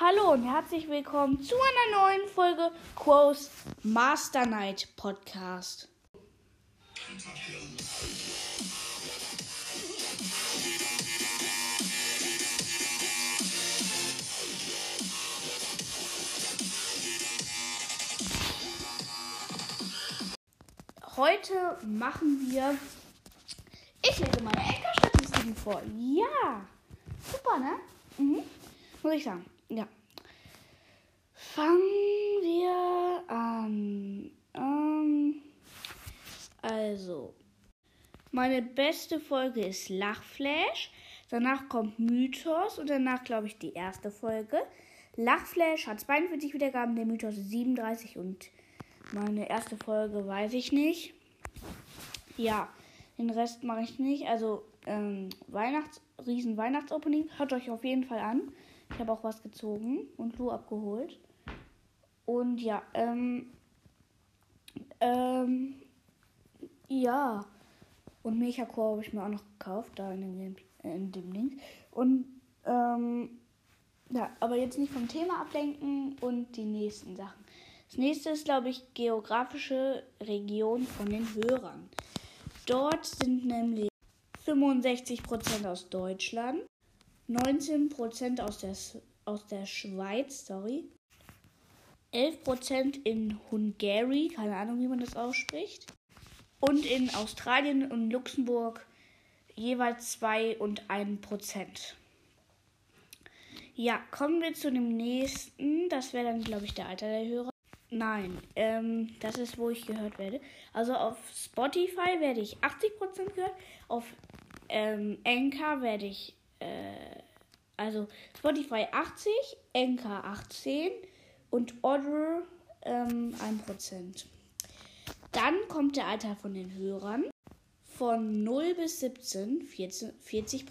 Hallo und herzlich willkommen zu einer neuen Folge Quos Master Night Podcast. Heute machen wir. Ich lese meine Enkelstatistiken vor. Ja! Super, ne? Mhm. Muss ich sagen. Ja. Fangen wir an. Ähm, also, meine beste Folge ist Lachflash. Danach kommt Mythos und danach, glaube ich, die erste Folge. Lachflash hat 42 Wiedergaben, der Mythos 37 und meine erste Folge weiß ich nicht. Ja, den Rest mache ich nicht. Also, ähm, Weihnachts-, riesen Weihnachtsopening. Hört euch auf jeden Fall an. Ich habe auch was gezogen und Lu abgeholt. Und ja, ähm, ähm, ja. Und Mechacore habe ich mir auch noch gekauft, da in dem, in dem Link. Und, ähm, ja, aber jetzt nicht vom Thema ablenken und die nächsten Sachen. Das nächste ist, glaube ich, geografische Region von den Hörern. Dort sind nämlich 65% aus Deutschland, 19% aus der, aus der Schweiz, sorry, 11% in Hungary, keine Ahnung, wie man das ausspricht, und in Australien und Luxemburg jeweils 2 und 1%. Ja, kommen wir zu dem nächsten. Das wäre dann, glaube ich, der Alter der Hörer. Nein, ähm, das ist, wo ich gehört werde. Also auf Spotify werde ich 80% gehört, auf ähm, Anchor werde ich, äh, also Spotify 80, Anchor 18 und Other ähm, 1%. Dann kommt der Alter von den Hörern. Von 0 bis 17 14, 40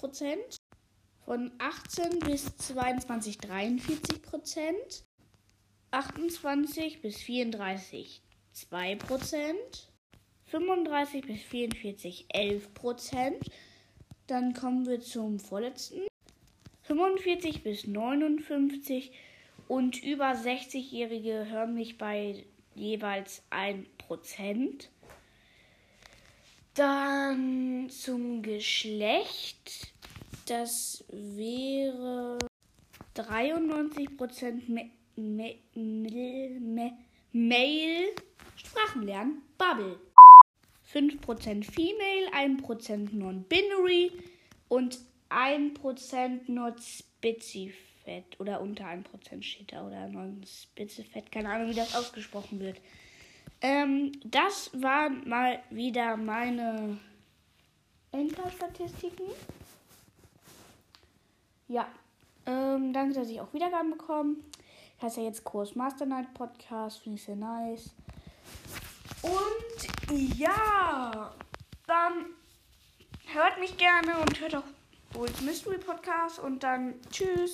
von 18 bis 22 43% 28 bis 34 2% 35 bis 44 11% Dann kommen wir zum vorletzten. 45 bis 59 und über 60-Jährige hören mich bei jeweils 1% Dann zum Geschlecht. Das wäre 93 Prozent Me Me Me Mail Sprachenlernen Bubble. 5% Female, 1% Non-Binary und 1% Not Spezifett oder unter 1% steht da oder Non-Spezifett, keine Ahnung, wie das ausgesprochen wird. Ähm, das waren mal wieder meine Enker-Statistiken. Ja, ähm, danke, dass ich auch Wiedergaben bekomme heißt ja jetzt Kurs Master Night Podcast, finde ich sehr nice. Und ja, dann hört mich gerne und hört auch Bulls Mystery Podcast und dann tschüss.